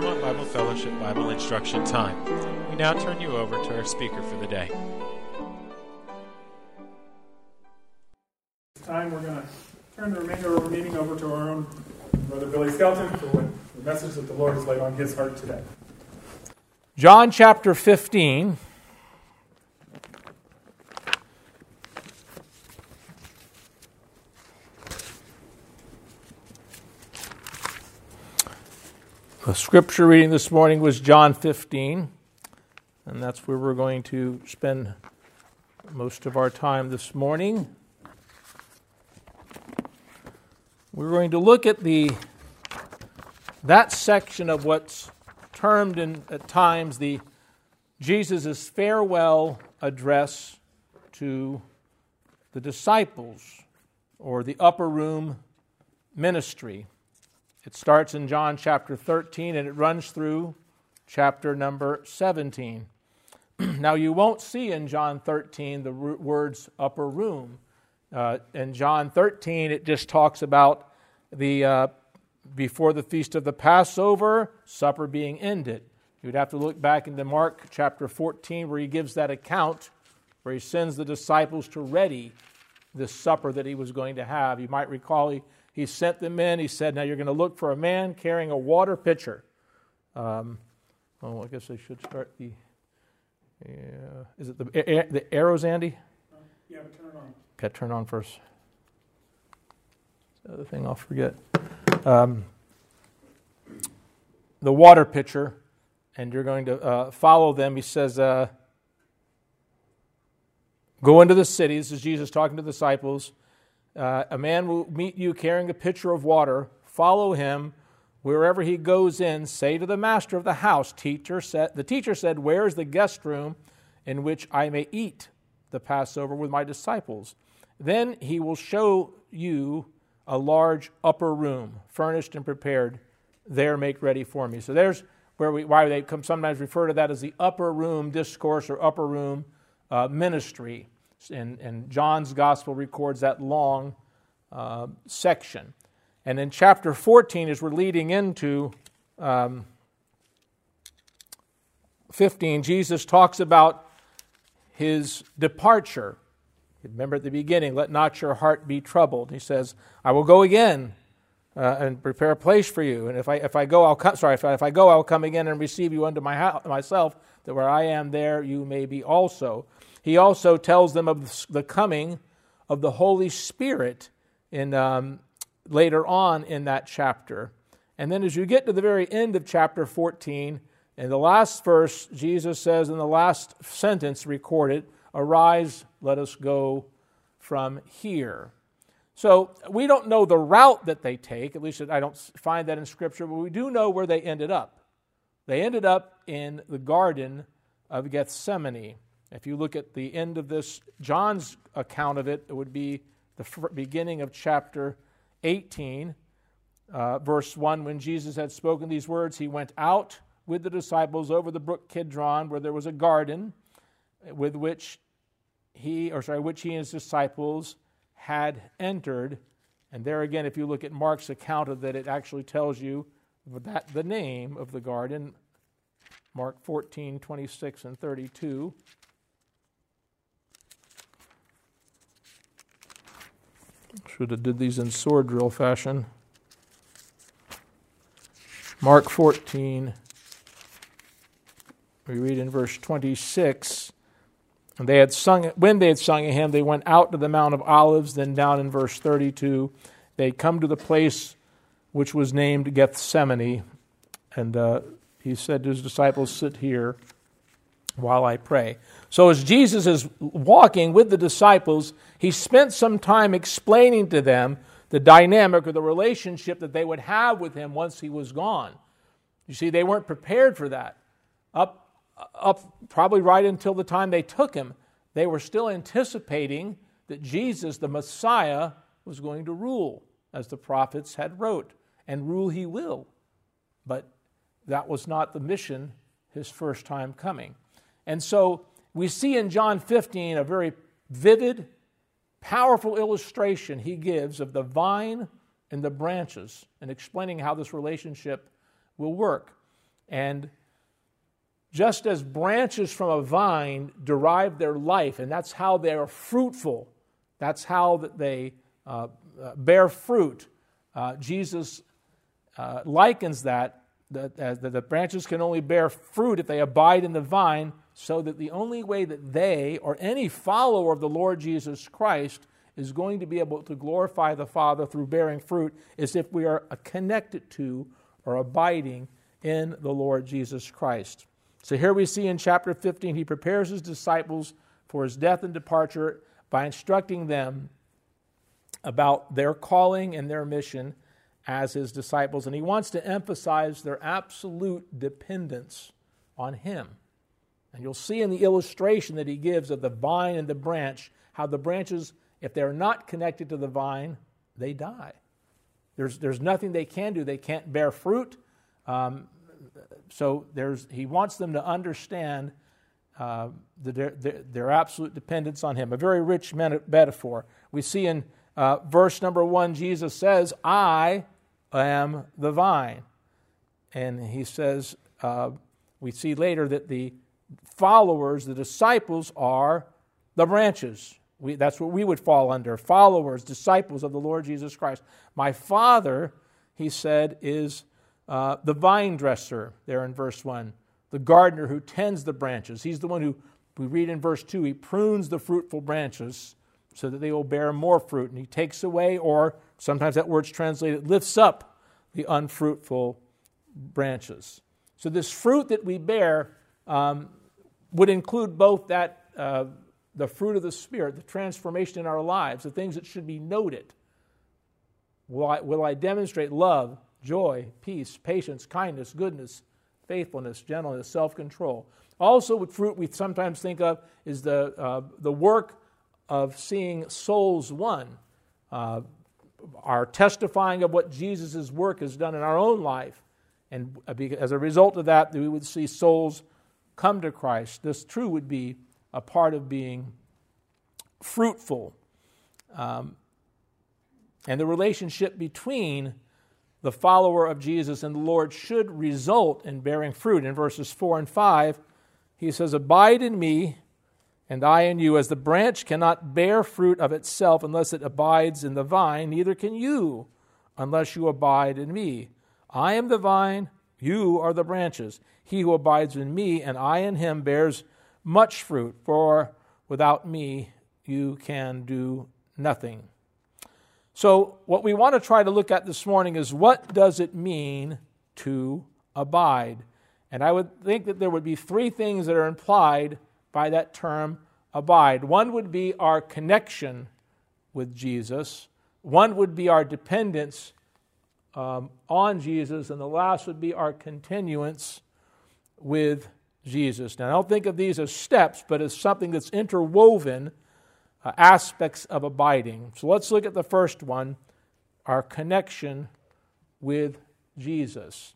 Claremont Bible Fellowship Bible Instruction Time. We now turn you over to our speaker for the day. This time we're going to turn the remainder of our meeting over to our own Brother Billy Skelton for what, the message that the Lord has laid on his heart today. John chapter 15. The scripture reading this morning was John 15, and that's where we're going to spend most of our time this morning. We're going to look at the that section of what's termed in, at times the Jesus' farewell address to the disciples or the upper room ministry. It starts in John chapter 13 and it runs through chapter number 17. now, you won't see in John 13 the words upper room. Uh, in John 13, it just talks about the uh, before the feast of the Passover, supper being ended. You'd have to look back into Mark chapter 14, where he gives that account, where he sends the disciples to ready this supper that he was going to have. You might recall he he sent them in. He said, Now you're going to look for a man carrying a water pitcher. Um, oh, I guess I should start the. Yeah, is it the, the arrows, Andy? yeah, but turn it on. Okay, turn on first. The other thing I'll forget. Um, the water pitcher, and you're going to uh, follow them. He says, uh, Go into the city. This is Jesus talking to the disciples. Uh, a man will meet you carrying a pitcher of water. Follow him. Wherever he goes in, say to the master of the house, teacher said, the teacher said, Where is the guest room in which I may eat the Passover with my disciples? Then he will show you a large upper room, furnished and prepared. There make ready for me. So there's where we, why they sometimes refer to that as the upper room discourse or upper room uh, ministry and, and John's gospel records that long uh, section. And in chapter 14, as we're leading into um, 15, Jesus talks about his departure. Remember at the beginning, let not your heart be troubled. He says, I will go again uh, and prepare a place for you. And if I, if I go, I'll come, sorry, if I, if I go, I'll come again and receive you unto my house, myself, that where I am, there you may be also. He also tells them of the coming of the Holy Spirit in, um, later on in that chapter. And then as you get to the very end of chapter 14, in the last verse, Jesus says in the last sentence recorded, Arise, let us go from here. So we don't know the route that they take, at least I don't find that in Scripture, but we do know where they ended up. They ended up in the Garden of Gethsemane. If you look at the end of this, John's account of it, it would be the beginning of chapter 18, uh, verse 1. When Jesus had spoken these words, he went out with the disciples over the brook Kidron, where there was a garden with which he, or sorry, which he and his disciples had entered. And there again, if you look at Mark's account of that, it actually tells you that the name of the garden, Mark 14, 26, and 32. Should have did these in sword drill fashion. Mark 14, we read in verse 26. And they had sung when they had sung a hymn, they went out to the Mount of Olives. Then down in verse 32, they come to the place which was named Gethsemane. And uh, he said to his disciples, Sit here while I pray. So, as Jesus is walking with the disciples, he spent some time explaining to them the dynamic or the relationship that they would have with him once he was gone. You see, they weren't prepared for that. Up, up probably right until the time they took him, they were still anticipating that Jesus, the Messiah, was going to rule, as the prophets had wrote, and rule he will. But that was not the mission his first time coming. And so we see in John 15 a very vivid, powerful illustration he gives of the vine and the branches and explaining how this relationship will work. And just as branches from a vine derive their life, and that's how they are fruitful, that's how that they uh, uh, bear fruit. Uh, Jesus uh, likens that, that, that the branches can only bear fruit if they abide in the vine, so that the only way that they or any follower of the Lord Jesus Christ is going to be able to glorify the Father through bearing fruit is if we are connected to or abiding in the Lord Jesus Christ. So here we see in chapter 15, he prepares his disciples for his death and departure by instructing them about their calling and their mission as his disciples. And he wants to emphasize their absolute dependence on him. And you'll see in the illustration that he gives of the vine and the branch how the branches, if they're not connected to the vine, they die. There's, there's nothing they can do. They can't bear fruit. Um, so there's, he wants them to understand uh, the, their, their, absolute dependence on him. A very rich metaphor. We see in uh, verse number one, Jesus says, I am the vine. And he says, uh, we see later that the followers, the disciples, are the branches. We, that's what we would fall under followers, disciples of the Lord Jesus Christ. My Father, he said, is uh, the vine dresser, there in verse 1, the gardener who tends the branches. He's the one who, we read in verse 2, he prunes the fruitful branches so that they will bear more fruit. And he takes away, or sometimes that word's translated, lifts up the unfruitful branches. So, this fruit that we bear um, would include both that, uh, the fruit of the Spirit, the transformation in our lives, the things that should be noted. Will I, will I demonstrate love, joy, peace, patience, kindness, goodness, faithfulness, gentleness, self control. Also, with fruit we sometimes think of is the, uh, the work of seeing souls won, uh, our testifying of what Jesus' work has done in our own life. And as a result of that, we would see souls come to Christ. This true would be a part of being fruitful. Um, and the relationship between the follower of Jesus and the Lord should result in bearing fruit. In verses 4 and 5, he says, Abide in me, and I in you. As the branch cannot bear fruit of itself unless it abides in the vine, neither can you unless you abide in me. I am the vine, you are the branches. He who abides in me, and I in him, bears much fruit, for without me you can do nothing. So, what we want to try to look at this morning is what does it mean to abide? And I would think that there would be three things that are implied by that term abide. One would be our connection with Jesus, one would be our dependence um, on Jesus, and the last would be our continuance with Jesus. Now, I don't think of these as steps, but as something that's interwoven uh, aspects of abiding. So let's look at the first one our connection with Jesus.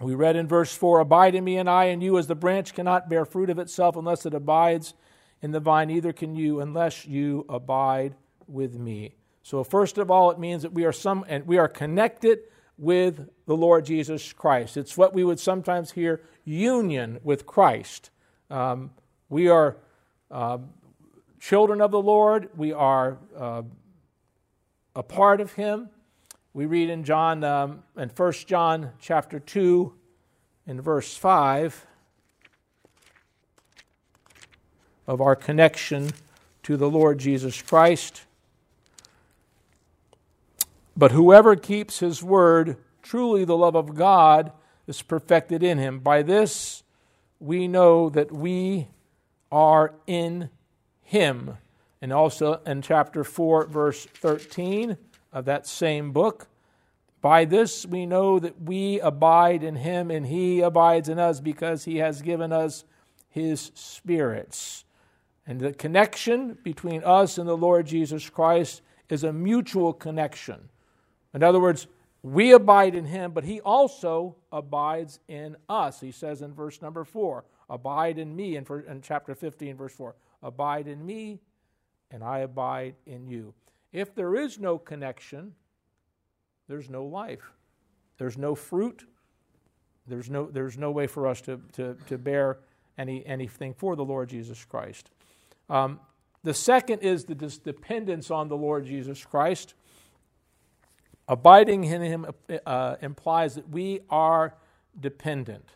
We read in verse 4 Abide in me, and I in you, as the branch cannot bear fruit of itself unless it abides in the vine, neither can you unless you abide with me. So, first of all, it means that we are, some, and we are connected with the Lord Jesus Christ. It's what we would sometimes hear union with Christ. Um, we are uh, children of the Lord. We are uh, a part of Him. We read in John, um, in 1 John chapter 2, in verse 5, of our connection to the Lord Jesus Christ. But whoever keeps his word, truly the love of God is perfected in him. By this we know that we are in him. And also in chapter 4, verse 13 of that same book, by this we know that we abide in him and he abides in us because he has given us his spirits. And the connection between us and the Lord Jesus Christ is a mutual connection. In other words, we abide in him, but he also abides in us. He says in verse number 4, Abide in me, in, in chapter 15, verse 4. Abide in me, and I abide in you. If there is no connection, there's no life. There's no fruit. There's no, there's no way for us to, to, to bear any, anything for the Lord Jesus Christ. Um, the second is the dependence on the Lord Jesus Christ. Abiding in Him uh, implies that we are dependent.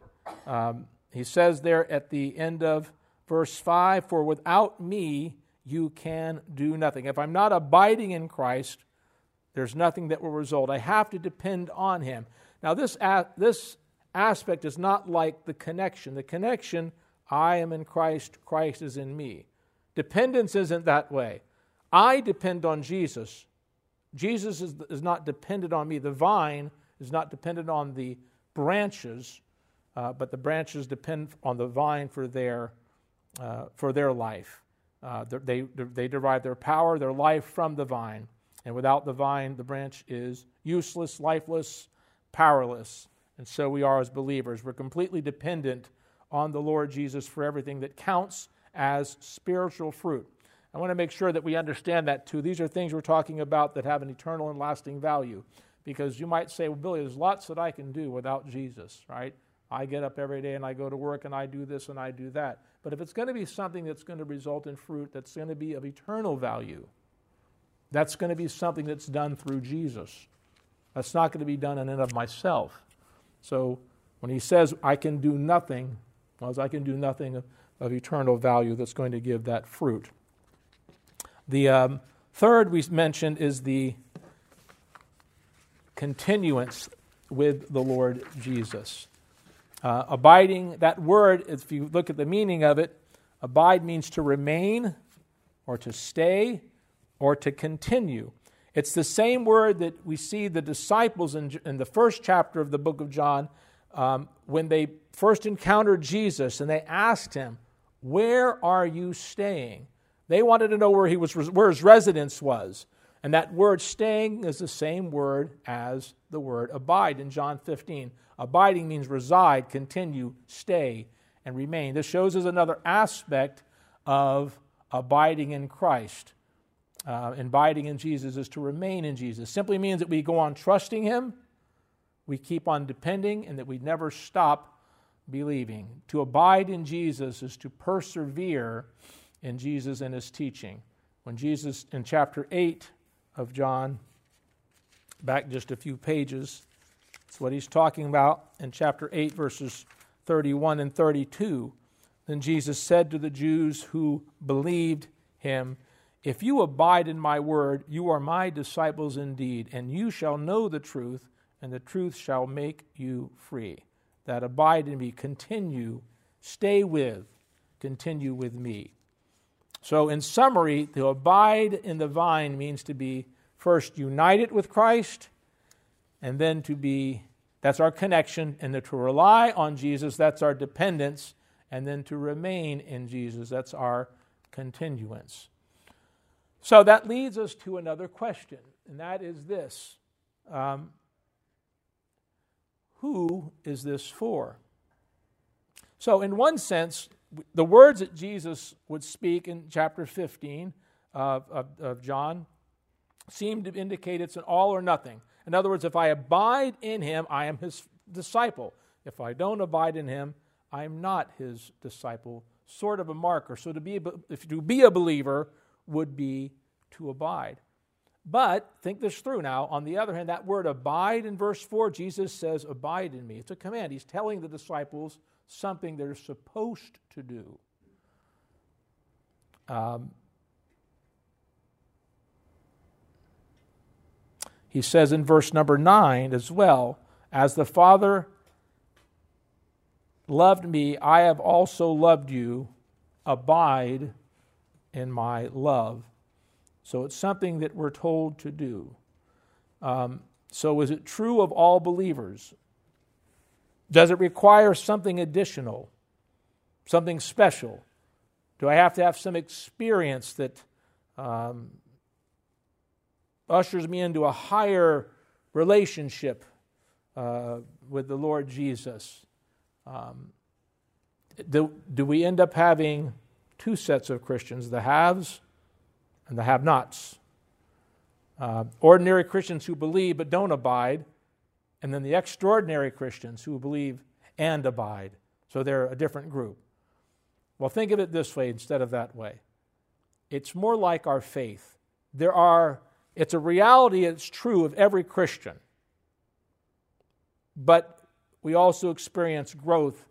Um, he says there at the end of verse 5 For without me you can do nothing. If I'm not abiding in Christ, there's nothing that will result. I have to depend on Him. Now, this, this aspect is not like the connection. The connection, I am in Christ, Christ is in me. Dependence isn't that way. I depend on Jesus. Jesus is, is not dependent on me. The vine is not dependent on the branches, uh, but the branches depend on the vine for their, uh, for their life. Uh, they, they derive their power, their life from the vine. And without the vine, the branch is useless, lifeless, powerless. And so we are as believers. We're completely dependent on the Lord Jesus for everything that counts as spiritual fruit. I want to make sure that we understand that too. These are things we're talking about that have an eternal and lasting value. Because you might say, well, Billy, there's lots that I can do without Jesus, right? I get up every day and I go to work and I do this and I do that. But if it's going to be something that's going to result in fruit that's going to be of eternal value, that's going to be something that's done through Jesus. That's not going to be done in and of myself. So when he says, I can do nothing, well, I can do nothing of, of, eternal value that's going to give that fruit. The um, third we mentioned is the continuance with the Lord Jesus. Uh, abiding, that word, if you look at the meaning of it, abide means to remain or to stay or to continue. It's the same word that we see the disciples in, in the first chapter of the book of John um, when they first encountered Jesus and they asked him, Where are you staying? They wanted to know where, he was, where his residence was. And that word staying is the same word as the word abide in John 15. Abiding means reside, continue, stay, and remain. This shows us another aspect of abiding in Christ. Uh, abiding in Jesus is to remain in Jesus. Simply means that we go on trusting Him, we keep on depending, and that we never stop believing. To abide in Jesus is to persevere in Jesus and His teaching. When Jesus, in chapter 8 of John, back just a few pages, it's what he's talking about in chapter 8, verses 31 and 32. Then Jesus said to the Jews who believed him, If you abide in my word, you are my disciples indeed, and you shall know the truth, and the truth shall make you free. That abide in me, continue, stay with, continue with me. So, in summary, to abide in the vine means to be first united with Christ and then to be that's our connection, and then to rely on Jesus, that's our dependence, and then to remain in Jesus, that's our continuance. So that leads us to another question, and that is this um, Who is this for? So, in one sense, the words that Jesus would speak in chapter 15 of, of, of John seem to indicate it's an all or nothing. In other words, if I abide in him, I am his disciple. If I don't abide in him, I am not his disciple. Sort of a marker. So to be if to be a believer would be to abide. But think this through now. On the other hand, that word abide in verse 4, Jesus says, Abide in me. It's a command. He's telling the disciples something they're supposed to do. Um, he says in verse number 9 as well, As the Father loved me, I have also loved you. Abide in my love. So it's something that we're told to do. Um, so is it true of all believers? Does it require something additional, something special? Do I have to have some experience that um, ushers me into a higher relationship uh, with the Lord Jesus. Um, do, do we end up having two sets of Christians, the haves and the have nots? uh, ordinary Christians who believe but don't abide, and then the extraordinary Christians who believe and abide. So they're a different group. Well, think of it this way instead of that way. It's more like our faith. There are, it's a reality, it's true of every Christian. But we also experience growth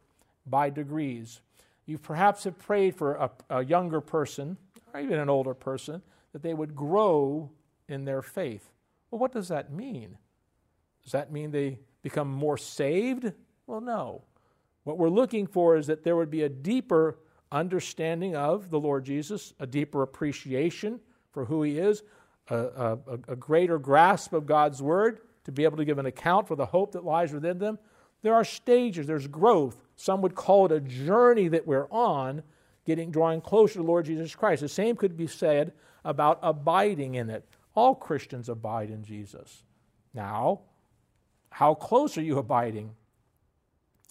by degrees. You perhaps have prayed for a, a younger person, or even an older person, that they would grow in their faith. Well, what does that mean? Does that mean they become more saved? Well, no. What we're looking for is that there would be a deeper understanding of the Lord Jesus, a deeper appreciation for who he is, a, a, a, greater grasp of God's word to be able to give an account for the hope that lies within them. There are stages, there's growth. Some would call it a journey that we're on, getting drawing closer to Lord Jesus Christ. The same could be said about abiding in it. All Christians abide in Jesus. Now, how close are you abiding?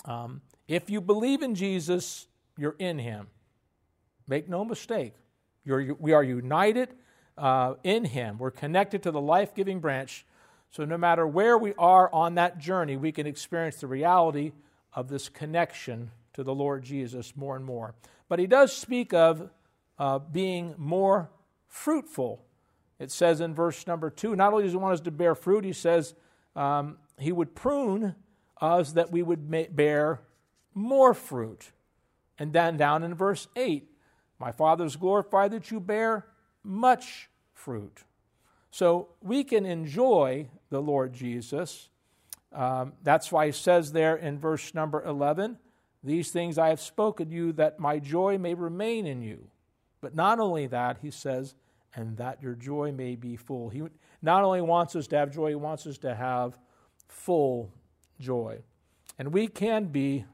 Um, if you believe in Jesus, you're in Him. Make no mistake. You're, we are united uh, in Him. We're connected to the life giving branch. So, no matter where we are on that journey, we can experience the reality of this connection to the Lord Jesus more and more. But He does speak of uh, being more fruitful. It says in verse number two, not only does He want us to bear fruit, He says um, He would prune us that we would bear more fruit. And then down in verse 8, my Father is glorified that you bear much fruit. So we can enjoy the Lord Jesus. Um, that's why he says there in verse number 11, These things I have spoken to you that my joy may remain in you. But not only that, he says, and that your joy may be full. He not only wants us to have joy, he wants us to have full joy. And we can be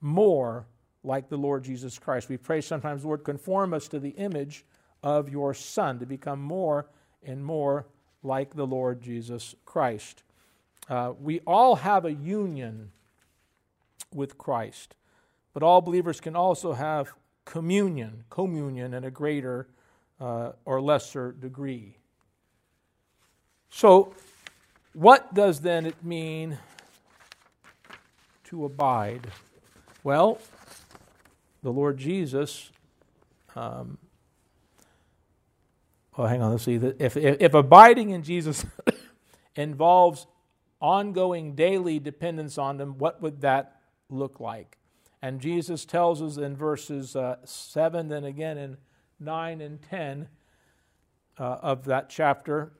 more like the Lord Jesus Christ. We pray sometimes, Lord, conform us to the image of your Son, to become more and more like the Lord Jesus Christ. Uh, we all have a union with Christ, but all believers can also have communion, communion in a greater uh, or lesser degree. So, what does then it mean to abide? Well, the Lord Jesus. Um, well, hang on. Let's see. If, if, if abiding in Jesus involves ongoing daily dependence on Him, what would that look like? And Jesus tells us in verses uh, 7 and again in 9 and 10 uh, of that chapter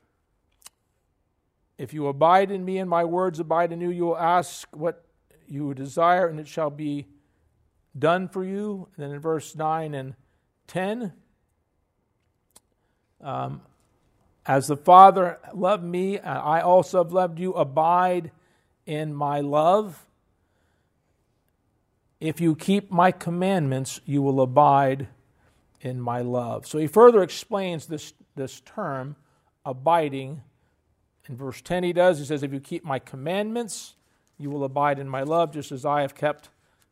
If you abide in me and my words abide in you, you will ask what you desire, and it shall be done for you. And then in verse 9 and 10, um, as the Father loved me, I also have loved you. Abide in my love. If you keep my commandments, you will abide in my love. So he further explains this, this term, abiding. In verse 10, he does. He says, If you keep my commandments, you will abide in my love, just as I have kept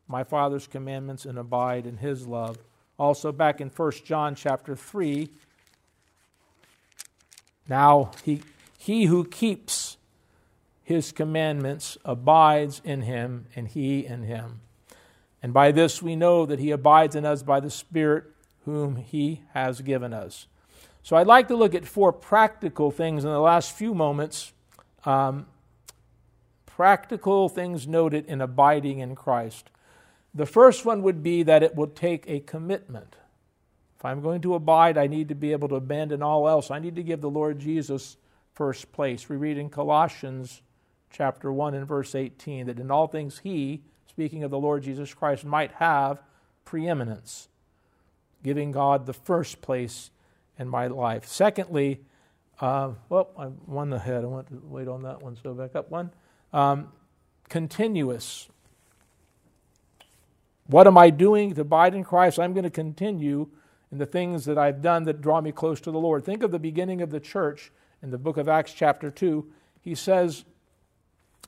my Father's commandments and abide in his love. Also back in 1 John chapter 3, now he, he who keeps his commandments abides in him, and he in him. And by this we know that he abides in us by the Spirit whom he has given us. So I'd like to look at four practical things in the last few moments. Um, practical things noted in abiding in Christ. The first one would be that it will take a commitment. If I'm going to abide, I need to be able to abandon all else. I need to give the Lord Jesus first place. We read in Colossians chapter 1 and verse 18 that in all things he, speaking of the Lord Jesus Christ, might have preeminence, giving God the first place in my life. Secondly, uh, well, I won the head. I want to wait on that one, so back up one. Um, continuous what am I doing to abide in Christ? I'm going to continue in the things that I've done that draw me close to the Lord. Think of the beginning of the church in the book of Acts, chapter 2. He says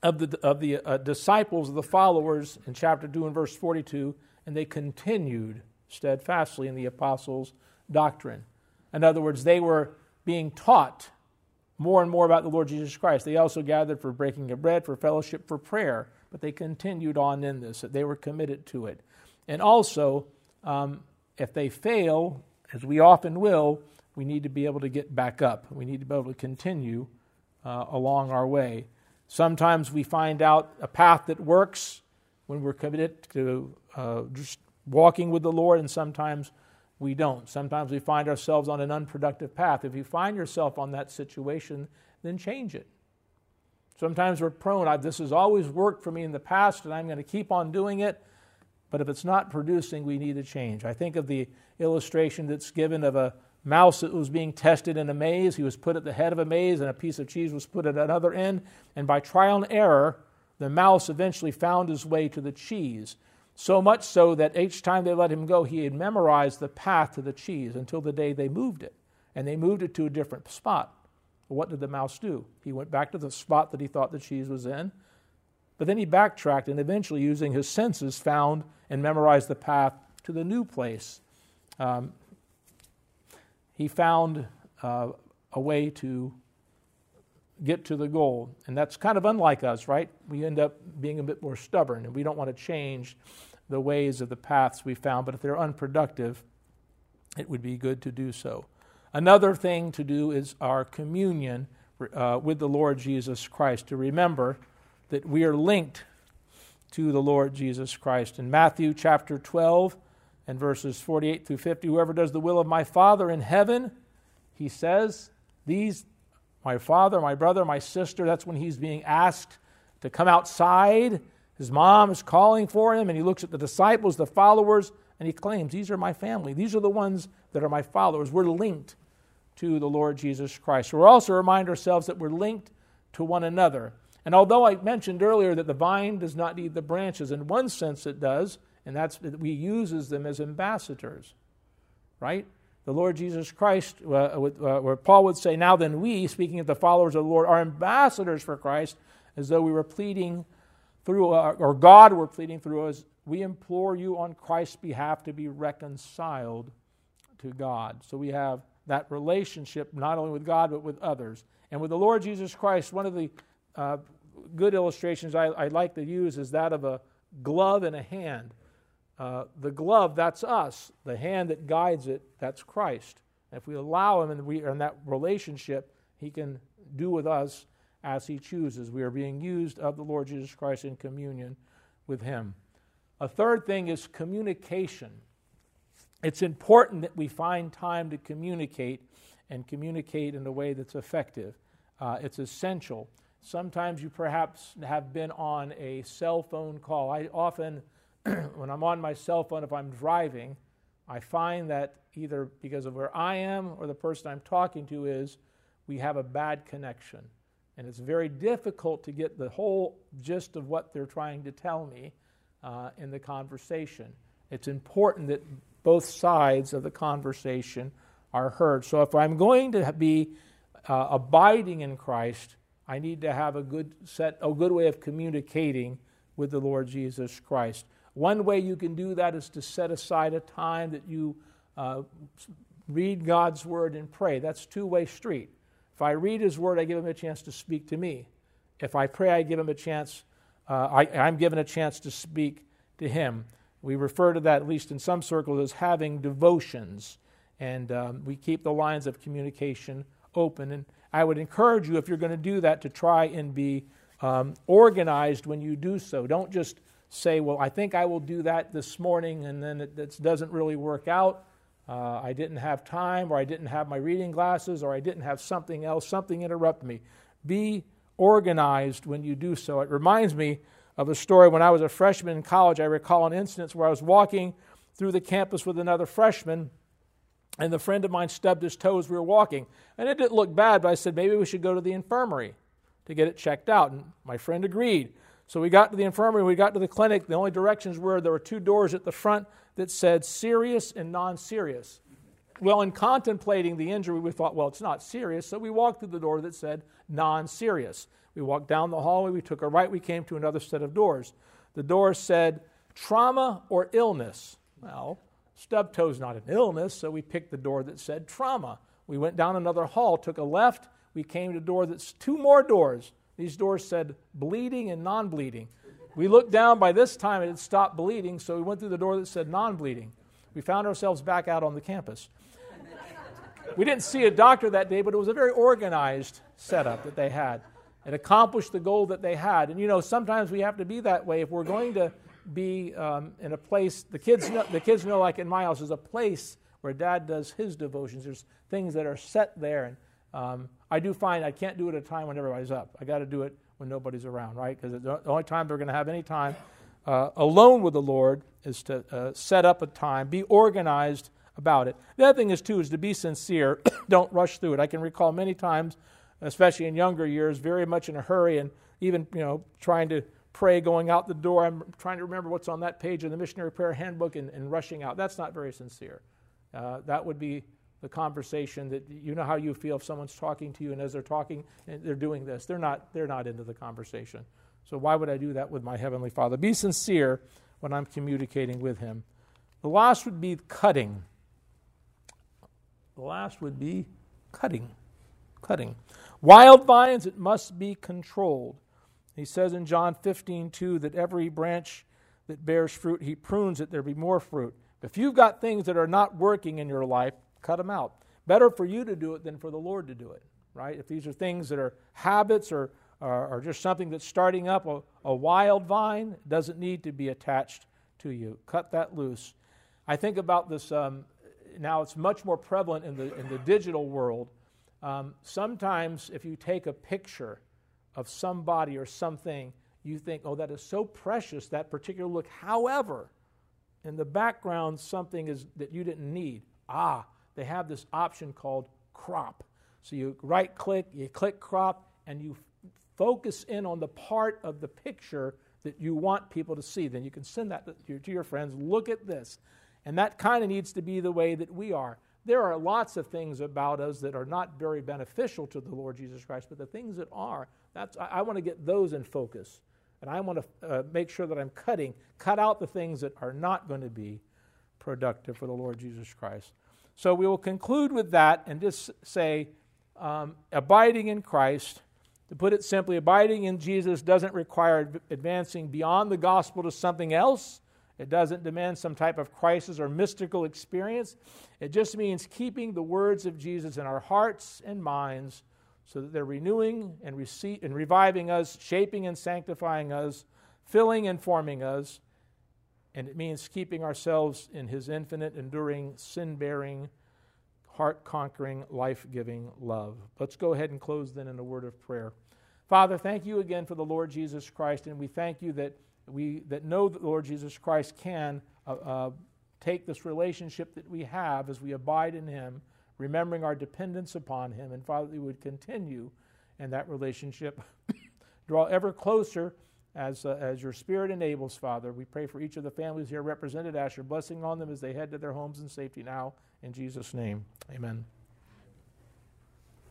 of the, of the uh, disciples, of the followers, in chapter 2 and verse 42, and they continued steadfastly in the apostles' doctrine. In other words, they were being taught more and more about the Lord Jesus Christ. They also gathered for breaking of bread, for fellowship, for prayer, but they continued on in this, that they were committed to it. And also, um, if they fail, as we often will, we need to be able to get back up. We need to be able to continue uh, along our way. Sometimes we find out a path that works when we're committed to uh, just walking with the Lord, and sometimes we don't. Sometimes we find ourselves on an unproductive path. If you find yourself on that situation, then change it. Sometimes we're prone, I, this has always worked for me in the past, and I'm going to keep on doing it. But if it's not producing, we need to change. I think of the illustration that's given of a mouse that was being tested in a maze. He was put at the head of a maze, and a piece of cheese was put at another end. And by trial and error, the mouse eventually found his way to the cheese. So much so that each time they let him go, he had memorized the path to the cheese until the day they moved it. And they moved it to a different spot. what did the mouse do? He went back to the spot that he thought the cheese was in. But then he backtracked and eventually, using his senses, found and memorized the path to the new place. Um, he found uh, a way to get to the goal. And that's kind of unlike us, right? We end up being a bit more stubborn and we don't want to change the ways of the paths we found. But if they're unproductive, it would be good to do so. Another thing to do is our communion uh, with the Lord Jesus Christ, to remember that we are linked to the Lord Jesus Christ. In Matthew chapter 12 and verses 48 through 50, whoever does the will of my Father in heaven, he says, these, my father, my brother, my sister, that's when he's being asked to come outside. His mom is calling for him, and he looks at the disciples, the followers, and he claims, These are my family. These are the ones that are my followers. We're linked to the Lord Jesus Christ. We're also remind ourselves that we're linked to one another. And although I mentioned earlier that the vine does not need the branches, in one sense it does, and that's that we uses them as ambassadors, right? The Lord Jesus Christ, uh, uh, where Paul would say, Now then, we, speaking of the followers of the Lord, are ambassadors for Christ, as though we were pleading through, uh, or God were pleading through us. We implore you on Christ's behalf to be reconciled to God. So we have that relationship not only with God, but with others. And with the Lord Jesus Christ, one of the uh, good illustrations I, I, like to use is that of a glove and a hand. Uh, the glove, that's us. The hand that guides it, that's Christ. And if we allow Him and we are in that relationship, He can do with us as He chooses. We are being used of the Lord Jesus Christ in communion with Him. A third thing is communication. It's important that we find time to communicate and communicate in a way that's effective. Uh, it's essential. Sometimes you perhaps have been on a cell phone call. I often, when I'm on my cell phone, if I'm driving, I find that either because of where I am or the person I'm talking to is, we have a bad connection. And it's very difficult to get the whole gist of what they're trying to tell me uh, in the conversation. It's important that both sides of the conversation are heard. So if I'm going to be uh, abiding in Christ, I need to have a good set, a good way of communicating with the Lord Jesus Christ. One way you can do that is to set aside a time that you uh, read God's word and pray. That's two-way street. If I read His word, I give Him a chance to speak to me. If I pray, I give Him a chance. Uh, I, I'm given a chance to speak to Him. We refer to that, at least in some circles, as having devotions, and um, we keep the lines of communication open. And I would encourage you, if you're going to do that, to try and be um, organized when you do so. Don't just say, Well, I think I will do that this morning, and then it, it doesn't really work out. Uh, I didn't have time, or I didn't have my reading glasses, or I didn't have something else, something interrupted me. Be organized when you do so. It reminds me of a story when I was a freshman in college. I recall an instance where I was walking through the campus with another freshman and the friend of mine stubbed his toe as we were walking. And it didn't look bad, but I said, maybe we should go to the infirmary to get it checked out. And my friend agreed. So we got to the infirmary, we got to the clinic. The only directions were there were two doors at the front that said serious and non serious. Well, in contemplating the injury, we thought, well, it's not serious. So we walked through the door that said non serious. We walked down the hallway, we took a right, we came to another set of doors. The door said trauma or illness. Well, Stub toe's not an illness, so we picked the door that said trauma. We went down another hall, took a left, we we came to a door that's two more doors. These doors said bleeding and non bleeding. We looked down by this time it had stopped bleeding, so we went through the door that said non bleeding. We found ourselves back out on the campus. We didn't see a doctor that day, but it was a very organized setup that they had. It accomplished the goal that they had. And you know, sometimes we have to be that way if we're going to be um, in a place. The kids, know, the kids know, like in my house, is a place where Dad does his devotions. There's things that are set there, and um, I do find I can't do it at a time when everybody's up. I got to do it when nobody's around, right? Because the only time they're going to have any time uh, alone with the Lord is to uh, set up a time, be organized about it. The other thing is too is to be sincere. Don't rush through it. I can recall many times, especially in younger years, very much in a hurry and even you know trying to pray going out the door. I'm trying to remember what's on that page in the missionary prayer handbook and, and rushing out. That's not very sincere. Uh, that would be the conversation that you know how you feel if someone's talking to you and as they're talking and they're doing this. They're not they're not into the conversation. So why would i do that with my heavenly father? Be sincere when i'm communicating with him. The last would be cutting. The last would be cutting. Cutting. Wild vines it must be controlled. He says in john 15 2 that every branch that bears fruit he prunes it there be more fruit. If you've got things that are not working in your life cut them out. Better for you to do it than for the Lord to do it, right? If these are things that are habits or, or, or just something that's starting up, a, a wild vine doesn't need to be attached to you. Cut that loose. I think about this um, now, it's much more prevalent in the, in the digital world. Um, sometimes, if you take a picture of somebody or something, you think, oh, that is so precious, that particular look. However, in the background, something is that you didn't need. Ah, they have this option called crop. So you right click, you click crop, and you focus in on the part of the picture that you want people to see. Then you can send that to your friends. Look at this. And that kind of needs to be the way that we are. There are lots of things about us that are not very beneficial to the Lord Jesus Christ, but the things that are, that's, I, I want to get those in focus. And I want to uh, make sure that I'm cutting, cut out the things that are not going to be productive for the Lord Jesus Christ. So we will conclude with that and just say um, abiding in Christ. To put it simply, abiding in Jesus doesn't require advancing beyond the gospel to something else. It doesn't demand some type of crisis or mystical experience. It just means keeping the words of Jesus in our hearts and minds so that they're renewing and, rece- and reviving us, shaping and sanctifying us, filling and forming us, and it means keeping ourselves in His infinite, enduring, sin bearing, heart conquering, life giving love. Let's go ahead and close then in a word of prayer. Father, thank you again for the Lord Jesus Christ, and we thank you that we that know that the Lord Jesus Christ can uh, uh, take this relationship that we have as we abide in Him, remembering our dependence upon Him, and Father, we would continue in that relationship, draw ever closer as, uh, as your Spirit enables, Father. We pray for each of the families here represented. Ask your blessing on them as they head to their homes in safety now. In Jesus' name, amen.